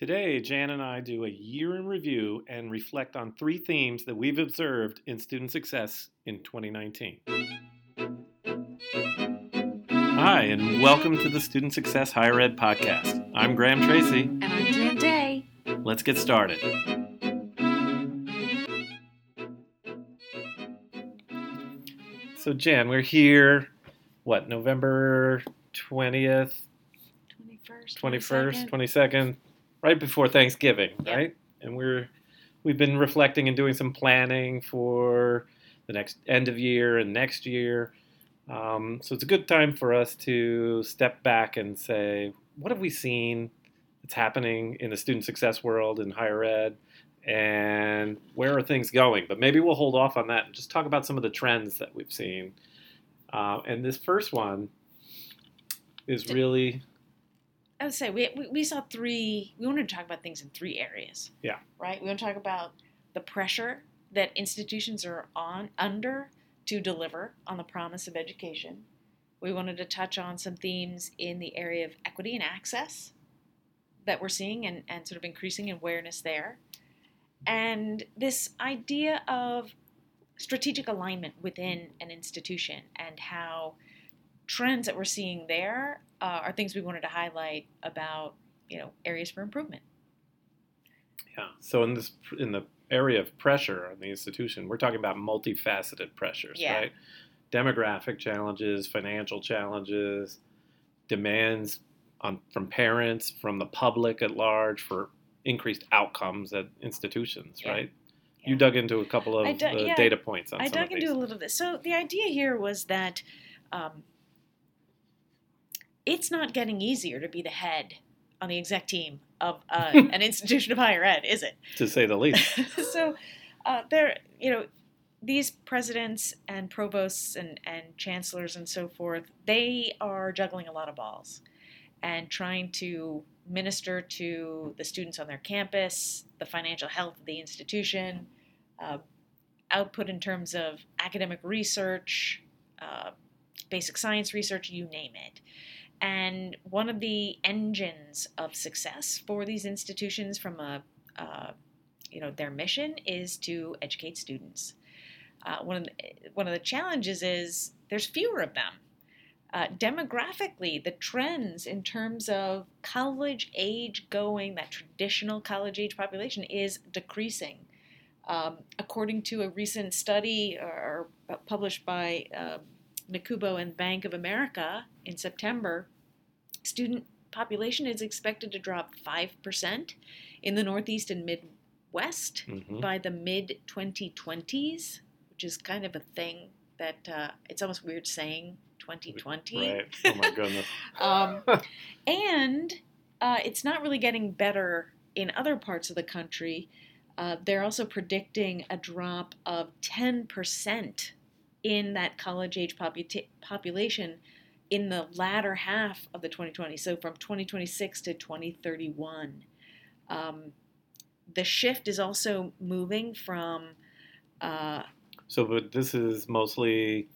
Today, Jan and I do a year in review and reflect on three themes that we've observed in student success in 2019. Hi, and welcome to the Student Success Higher Ed Podcast. I'm Graham Tracy. And I'm Jan Day. Let's get started. So, Jan, we're here, what, November 20th, 21st. 21st, 22nd, right before Thanksgiving, Yeah. right? And we're we've been reflecting and doing some planning for the next end of year and next year. Um, so it's a good time for us to step back and say, what have we seen that's happening in the student success world in higher ed, and where are things going? But maybe we'll hold off on that and just talk about some of the trends that we've seen. Uh, and this first one is really I would say we, we, we saw three, we wanted to talk about things in three areas. Yeah. Right? We want to talk about the pressure that institutions are on under to deliver on the promise of education. We wanted to touch on some themes in the area of equity and access that we're seeing and, and sort of increasing awareness there. And this idea of strategic alignment within an institution and how trends that we're seeing there uh, are things we wanted to highlight about you know areas for improvement. Yeah. So in this in the area of pressure on the institution, we're talking about multifaceted pressures, Yeah. right? Demographic challenges, financial challenges, demands on from parents, from the public at large for increased outcomes at institutions, Yeah. right? Yeah. You dug into a couple of yeah, data points on I dug into a little bit. So the idea here was that um, it's not getting easier to be the head on the exec team of uh, an institution of higher ed, is it? to say the least. so uh, there, you know, these presidents and provosts and, and chancellors and so forth, they are juggling a lot of balls and trying to minister to the students on their campus, the financial health of the institution, uh, output in terms of academic research, uh, basic science research, you name it. And one of the engines of success for these institutions from a uh, you know their mission is to educate students. Uh, one of the, one of the challenges is there's fewer of them. Uh, demographically, the trends in terms of college age going, that traditional college age population is decreasing. Um, according to a recent study or, or published by uh, NACUBO and Bank of America in September, student population is expected to drop 5% in the Northeast and Midwest Mhm. by the mid 2020s, which is kind of a thing that uh, it's almost weird saying 2020. Right. Oh my goodness. Um, and uh, it's not really getting better in other parts of the country. Uh, they're also predicting a drop of 10% in that college age popu- population in the latter half of the 2020s, so from 2026 to 2031. Um, the shift is also moving from uh, So, but this is mostly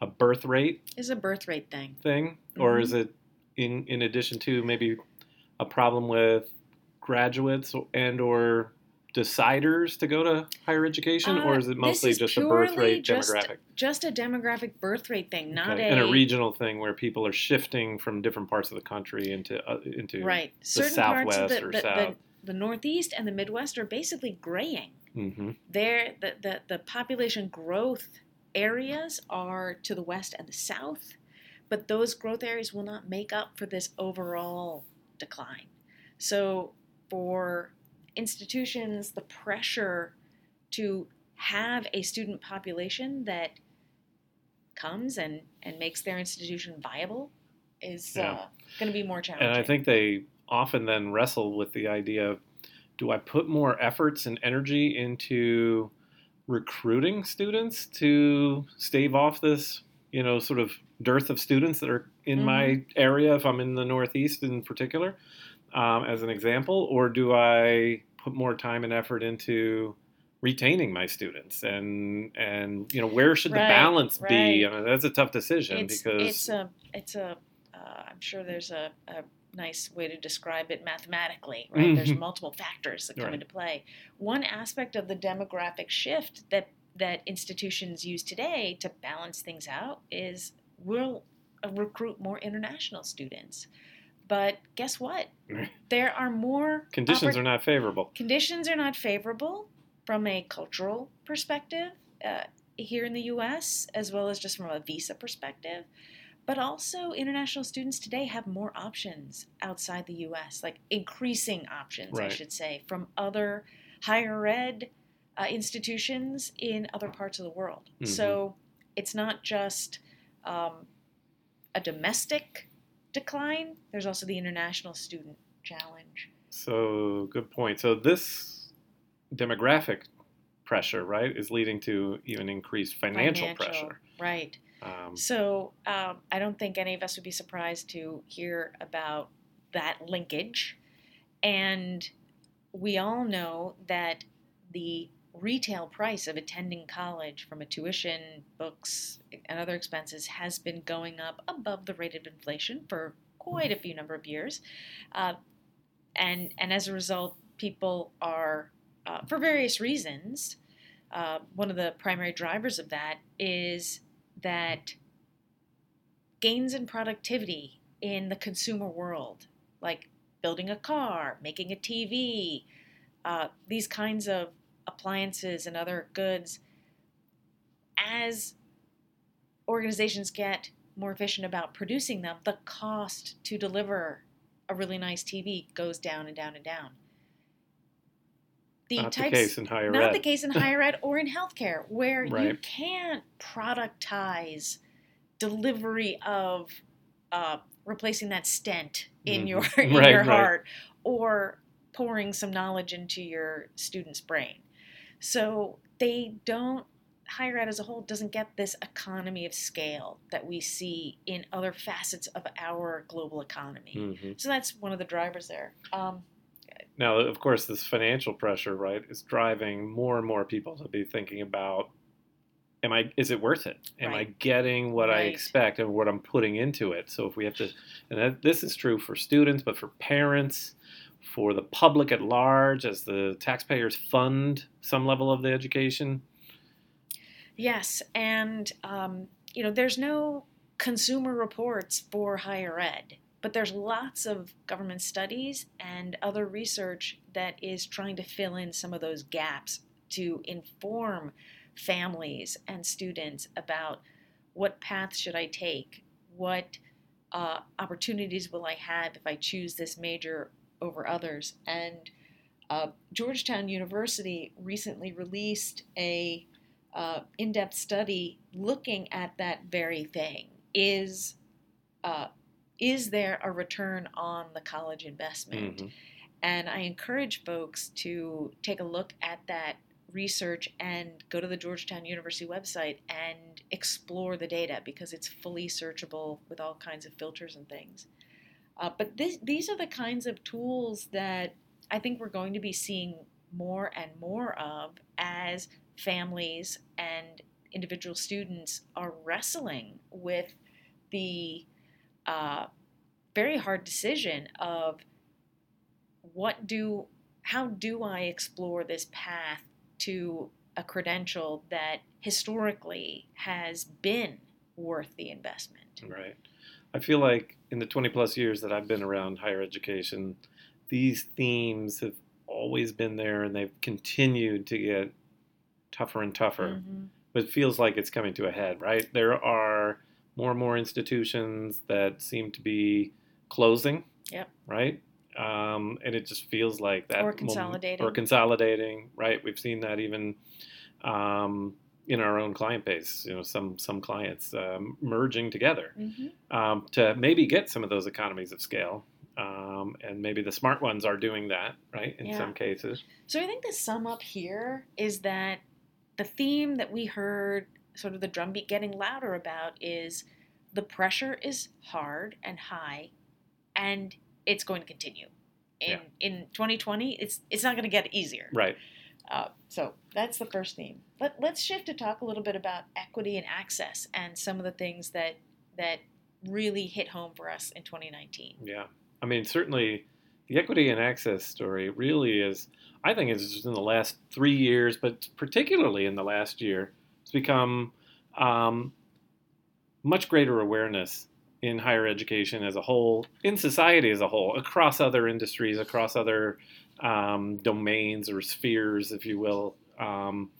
a birth rate is a birth rate thing. thing, or Mhm. is it in in addition to maybe a problem with graduates and or deciders to go to higher education, Uh, or is it mostly is just a birth rate just demographic? Just a demographic birth rate thing, not Okay, a and a regional thing where people are shifting from different parts of the country into uh, into right. Certain parts of the, or the, the, South. the Northeast and the Midwest are basically graying. hmm There, the, the the population growth areas are to the west and the south, but those growth areas will not make up for this overall decline. So for institutions, the pressure to have a student population that comes and, and makes their institution viable is Yeah. uh, going to be more challenging. And I think they often then wrestle with the idea of do I put more efforts and energy into recruiting students to stave off this, you know, sort of dearth of students that are in my area, if I'm in the Northeast in particular, um, as an example, or do I put more time and effort into retaining my students and and you know where should the Right, balance be. I mean, that's a tough decision it's, because it's a it's a uh, I'm sure there's a, a nice way to describe it mathematically, right? There's Mhm. multiple factors that come Right. into play. One aspect of the demographic shift that that institutions use today to balance things out is we'll uh, recruit more international students. But guess what? There are more Conditions oppor- are not favorable. conditions are not favorable from a cultural perspective uh, here in the US, as well as just from a visa perspective. But also, international students today have more options outside the US, like increasing options, I should say, from other higher ed uh, institutions in other parts of the world. Mhm. So it's not just um, a domestic decline, there's also the international student challenge. So good point. So this demographic pressure, right, is leading to even increased financial, pressure. Right. Um, So um, I don't think any of us would be surprised to hear about that linkage. And we all know that the retail price of attending college from a tuition, books, and other expenses has been going up above the rate of inflation for quite a few number of years. Uh, and, and as a result, people are, uh, for various reasons, uh, one of the primary drivers of that is that gains in productivity in the consumer world, like building a car, making a TV, uh, these kinds of appliances and other goods, as organizations get more efficient about producing them, the cost to deliver a really nice TV goes down and down and down. The not the case in higher not ed. the case in higher ed or in healthcare, where you can't productize delivery of uh, replacing that stent in Mhm. your in Right, your right. heart or pouring some knowledge into your student's brain. So they don't higher ed as a whole doesn't get this economy of scale that we see in other facets of our global economy. Mhm. So that's one of the drivers there. Um, Now, of course, this financial pressure, right, is driving more and more people to be thinking about, am I, is it worth it? Am I getting what I expect and what I'm putting into it? So if we have to, and that, this is true for students, but for parents, for the public at large, as the taxpayers fund some level of the education. Yes, and um, you know, there's no consumer reports for higher ed, but there's lots of government studies and other research that is trying to fill in some of those gaps to inform families and students about what path should I take, what uh, opportunities will I have if I choose this major over others, and uh, Georgetown University recently released a uh, in-depth study looking at that very thing. Is uh, is there a return on the college investment? Mhm. And I encourage folks to take a look at that research and go to the Georgetown University website and explore the data because it's fully searchable with all kinds of filters and things. Uh, but this, these are the kinds of tools that I think we're going to be seeing more and more of as families and individual students are wrestling with the uh, very hard decision of what do how do I explore this path to a credential that historically has been worth the investment. Right. I feel like in the 20 plus years that I've been around higher education, these themes have always been there and they've continued to get tougher and tougher. Mhm. But it feels like it's coming to a head, right? There are more and more institutions that seem to be closing. Yep. Right? Um, and it just feels like that. Or consolidating. Or consolidating, right? We've seen that even um, in our own client base. You know, some some clients um, merging together Mhm. um, to maybe get some of those economies of scale. Um, and maybe the smart ones are doing that, right? In Yeah. some cases. So I think the sum up here is that the theme that we heard, sort of the drumbeat getting louder about, is the pressure is hard and high, and it's going to continue. In Yeah. in 2020, it's it's not going to get easier. Right. Uh, so that's the first theme. But let's shift to talk a little bit about equity and access, and some of the things that that really hit home for us in 2019. Yeah. I mean, certainly the equity and access story really is, I think, it's in the last three years, but particularly in the last year, it's become um, much greater awareness in higher education as a whole, in society as a whole, across other industries, across other um, domains or spheres, if you will. Um,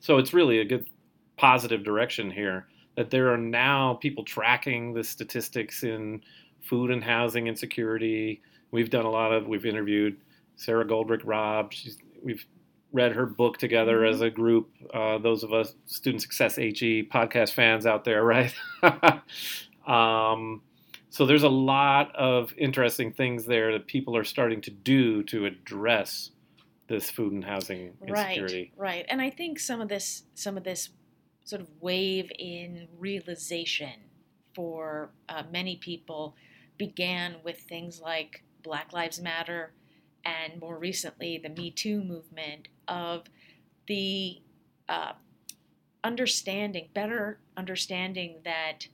so it's really a good positive direction here that there are now people tracking the statistics in food and housing insecurity. We've done a lot of, we've interviewed Sara Goldrick-Rab. She's, we've read her book together mm-hmm. as a group. Uh, those of us Student Success HE podcast fans out there, right? um, so there's a lot of interesting things there that people are starting to do to address this food and housing insecurity. Right, right. And I think some of this, some of this sort of wave in realization for uh, many people began with things like Black Lives Matter and more recently the Me Too movement of the uh, understanding, better understanding that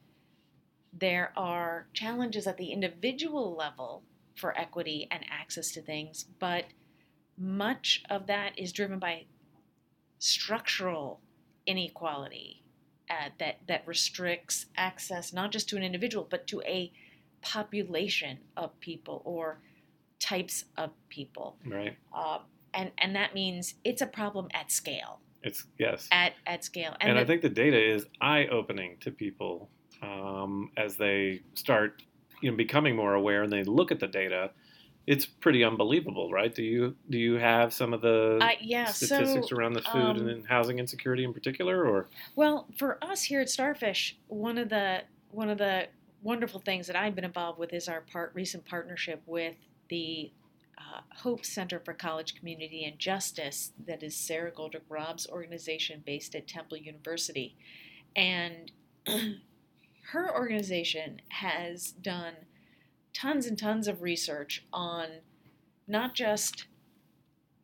there are challenges at the individual level for equity and access to things, but much of that is driven by structural inequality uh, that that restricts access not just to an individual but to a population of people or types of people. Right. Uh, and and that means it's a problem at scale. It's yes. At at scale. And, and the, I think the data is eye opening to people um, as they start you know becoming more aware and they look at the data it's pretty unbelievable, right? Do you do you have some of the uh, yeah, statistics so, around the food um, and housing insecurity in particular, or? Well, for us here at Starfish, one of the one of the wonderful things that I've been involved with is our part recent partnership with the uh, Hope Center for College Community and Justice, that is Sara Goldrick-Rab's organization based at Temple University, and her organization has done tons and tons of research on not just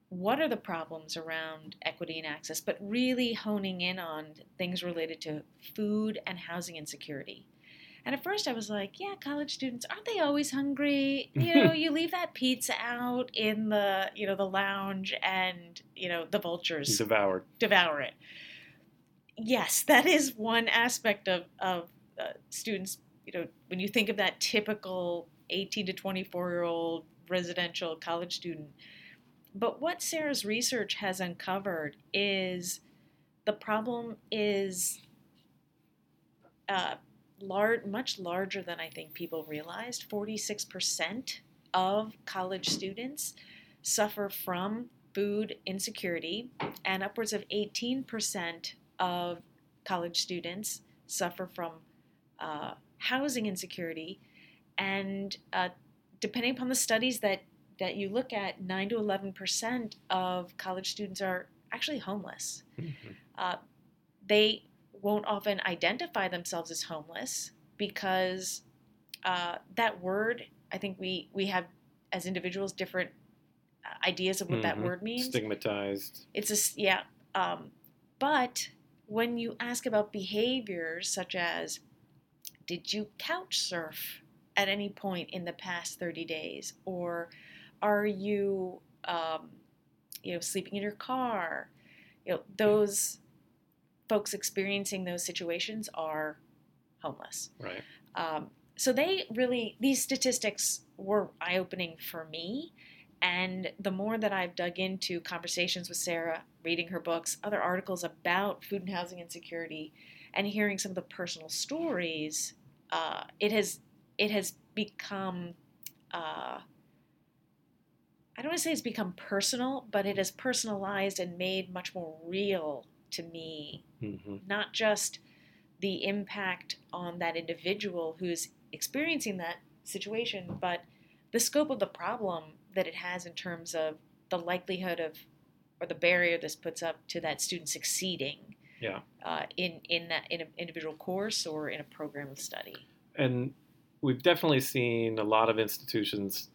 what are the problems around equity and access, but really honing in on things related to food and housing insecurity. And at first I was like, yeah, college students, aren't they always hungry? You know, you leave that pizza out in the, you know, the lounge and, you know, the vultures devour devour it. Yes, that is one aspect of, of uh, students, you know, when you think of that typical 18 to 24 year old residential college student. But what Sara's research has uncovered is the problem is uh, large, much larger than I think people realized. 46% of college students suffer from food insecurity, and upwards of 18% of college students suffer from uh, housing insecurity and uh, depending upon the studies that, that you look at, 9 to 11% of college students are actually homeless. Mm-hmm. Uh, they won't often identify themselves as homeless because uh, that word, I think we, we have as individuals different uh, ideas of what mm-hmm. that word means. Stigmatized. It's a, yeah. Um, but when you ask about behaviors such as, did you couch surf? at any point in the past 30 days? Or are you, um, you know, sleeping in your car? You know, those folks experiencing those situations are homeless. Right. Um, so they really, these statistics were eye opening for me. And the more that I've dug into conversations with Sara, reading her books, other articles about food and housing insecurity, and hearing some of the personal stories, uh, it has it has become uh, I don't want to say it's become personal, but it has personalized and made much more real to me. Mm-hmm. Not just the impact on that individual who's experiencing that situation, but the scope of the problem that it has in terms of the likelihood of or the barrier this puts up to that student succeeding yeah. uh, in in that in an individual course or in a program of study. And we've definitely seen a lot of institutions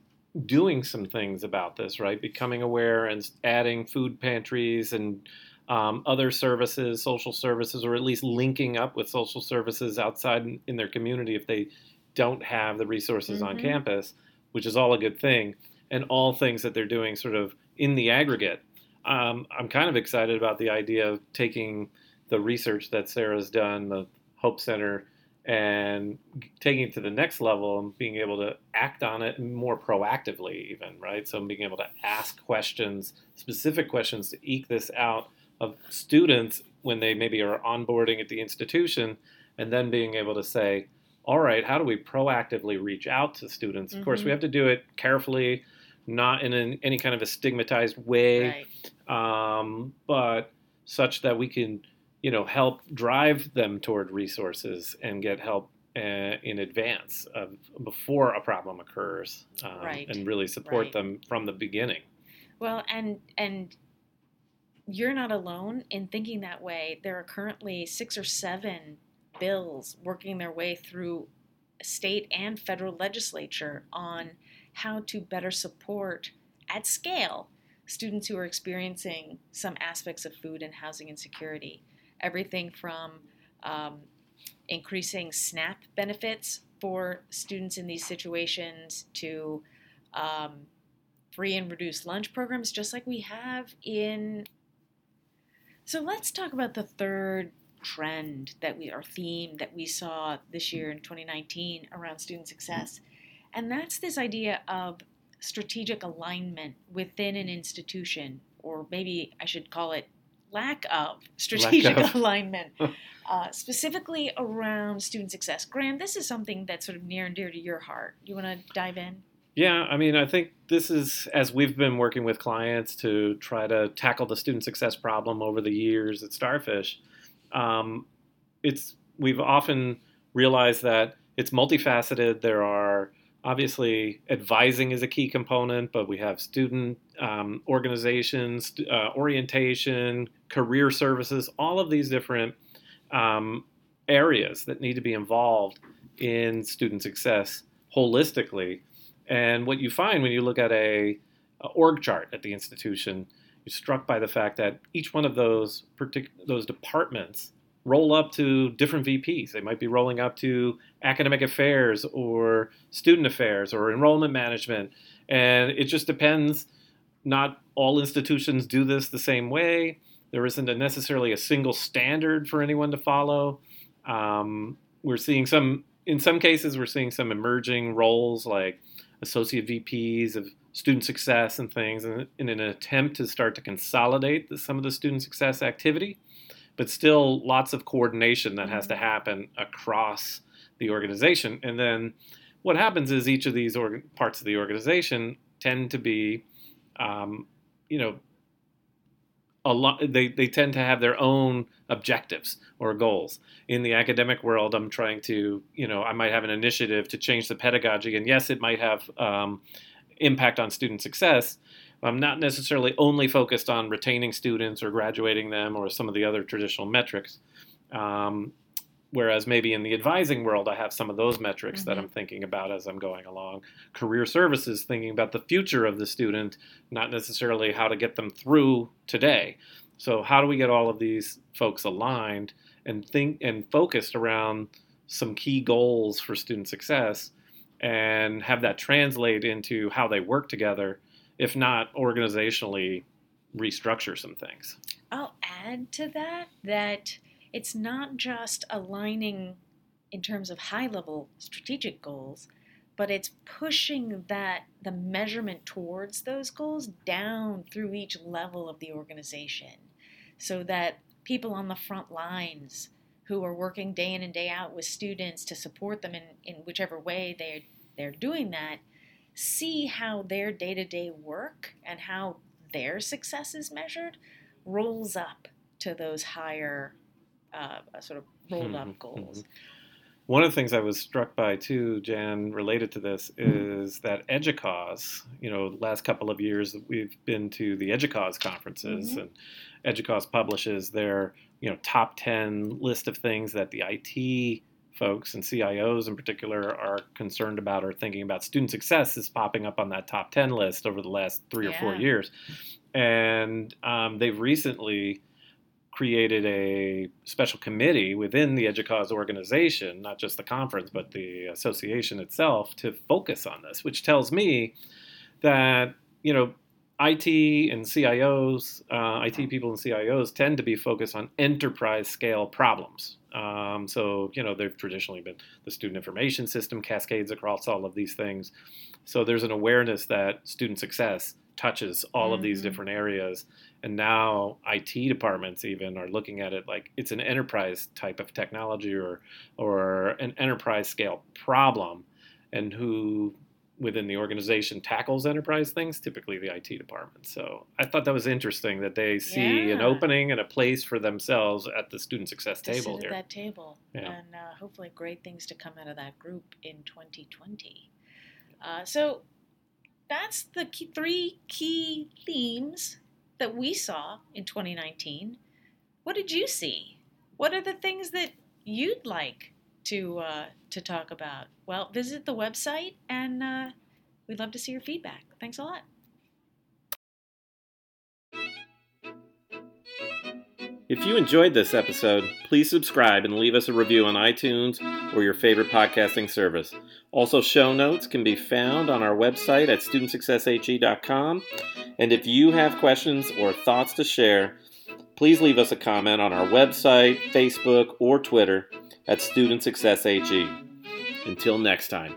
doing some things about this, right? Becoming aware and adding food pantries and um, other services, social services, or at least linking up with social services outside in, in their community if they don't have the resources mm-hmm. on campus. which is all a good thing, and all things that they're doing sort of in the aggregate. Um, I'm kind of excited about the idea of taking the research that Sara's done, the Hope Center, and taking it to the next level and being able to act on it more proactively, even, right? So being able to ask questions, specific questions to eke this out of students when they maybe are onboarding at the institution, and then being able to say, all right, how do we proactively reach out to students? Of course, we Mhm. have to do it carefully, not in an, any kind of a stigmatized way, Right. um, but such that we can, you know, help drive them toward resources and get help uh, in advance of before a problem occurs, um, Right, and really support right. them from the beginning. Well, and and you're not alone in thinking that way. There are currently six or seven bills working their way through state and federal legislature on how to better support at scale students who are experiencing some aspects of food and housing insecurity. Everything from um, increasing SNAP benefits for students in these situations to um, free and reduced lunch programs, just like we have in. So let's talk about the third trend that we, or theme that we saw this year in 2019 around student success. And that's this idea of strategic alignment within an institution, or maybe I should call it lack of strategic of. alignment, uh, specifically around student success. Graham, this is something that's sort of near and dear to your heart. You want to dive in? Yeah, I mean, I think this is as we've been working with clients to try to tackle the student success problem over the years at Starfish. Um, it's we've often realized that it's multifaceted. There are obviously advising is a key component, but we have student um, organizations, uh, orientation, career services, all of these different um, areas that need to be involved in student success holistically. And what you find when you look at a, a org chart at the institution, you're struck by the fact that each one of those partic- those departments roll up to different VPs. They might be rolling up to academic affairs or student affairs or enrollment management, and it just depends. Not all institutions do this the same way. There isn't a necessarily a single standard for anyone to follow. Um, we're seeing some, in some cases, we're seeing some emerging roles like associate VPs of student success and things in, in an attempt to start to consolidate the, some of the student success activity, but still lots of coordination that has to happen across the organization. And then what happens is each of these org- parts of the organization tend to be, um, you know, a lot they, they tend to have their own objectives or goals in the academic world i'm trying to you know i might have an initiative to change the pedagogy and yes it might have um, impact on student success i'm not necessarily only focused on retaining students or graduating them or some of the other traditional metrics um, whereas maybe in the advising world i have some of those metrics that Mhm. i'm thinking about as i'm going along career services thinking about the future of the student not necessarily how to get them through today. So how do we get all of these folks aligned and think and focused around some key goals for student success and have that translate into how they work together, if not organizationally restructure some things. I'll add to that that it's not just aligning in terms of high level strategic goals, but it's pushing that the measurement towards those goals down through each level of the organization so that people on the front lines who are working day in and day out with students to support them in, in whichever way they're, they're doing that see how their day-to-day work and how their success is measured rolls up to those higher uh, sort of rolled up Mhm, goals. One of the things I was struck by too, Jan, related to this, is that EDUCAUSE, you know, last couple of years we've been to the EDUCAUSE conferences, Mhm. and EDUCAUSE publishes their, you know, top 10 list of things that the IT folks and CIOs in particular are concerned about or thinking about. Student success is popping up on that top 10 list over the last three or four years. And um, they've recently created a special committee within the EDUCAUSE organization, not just the conference, but the association itself, to focus on this, which tells me that, you know, IT and CIOs, uh, IT people and CIOs tend to be focused on enterprise scale problems. Um, so, you know, they've traditionally been the student information system cascades across all of these things. So there's an awareness that student success touches all mm-hmm. of these mm-hmm. different areas. And now IT departments even are looking at it like it's an enterprise type of technology or or an enterprise scale problem. And who within the organization tackles enterprise things, typically the IT department. So I thought that was interesting that they see yeah. an opening and a place for themselves at the student success to table sit here. At that table, yeah. and uh, hopefully great things to come out of that group in 2020. Uh, so that's the key, three key themes that we saw in 2019. What did you see? What are the things that you'd like to uh, to talk about? Well, visit the website, and uh, we'd love to see your feedback. Thanks a lot. If you enjoyed this episode, please subscribe and leave us a review on iTunes or your favorite podcasting service. Also, show notes can be found on our website at studentsuccesshe.com. And if you have questions or thoughts to share, please leave us a comment on our website, Facebook, or Twitter at Student Success HE. Until next time.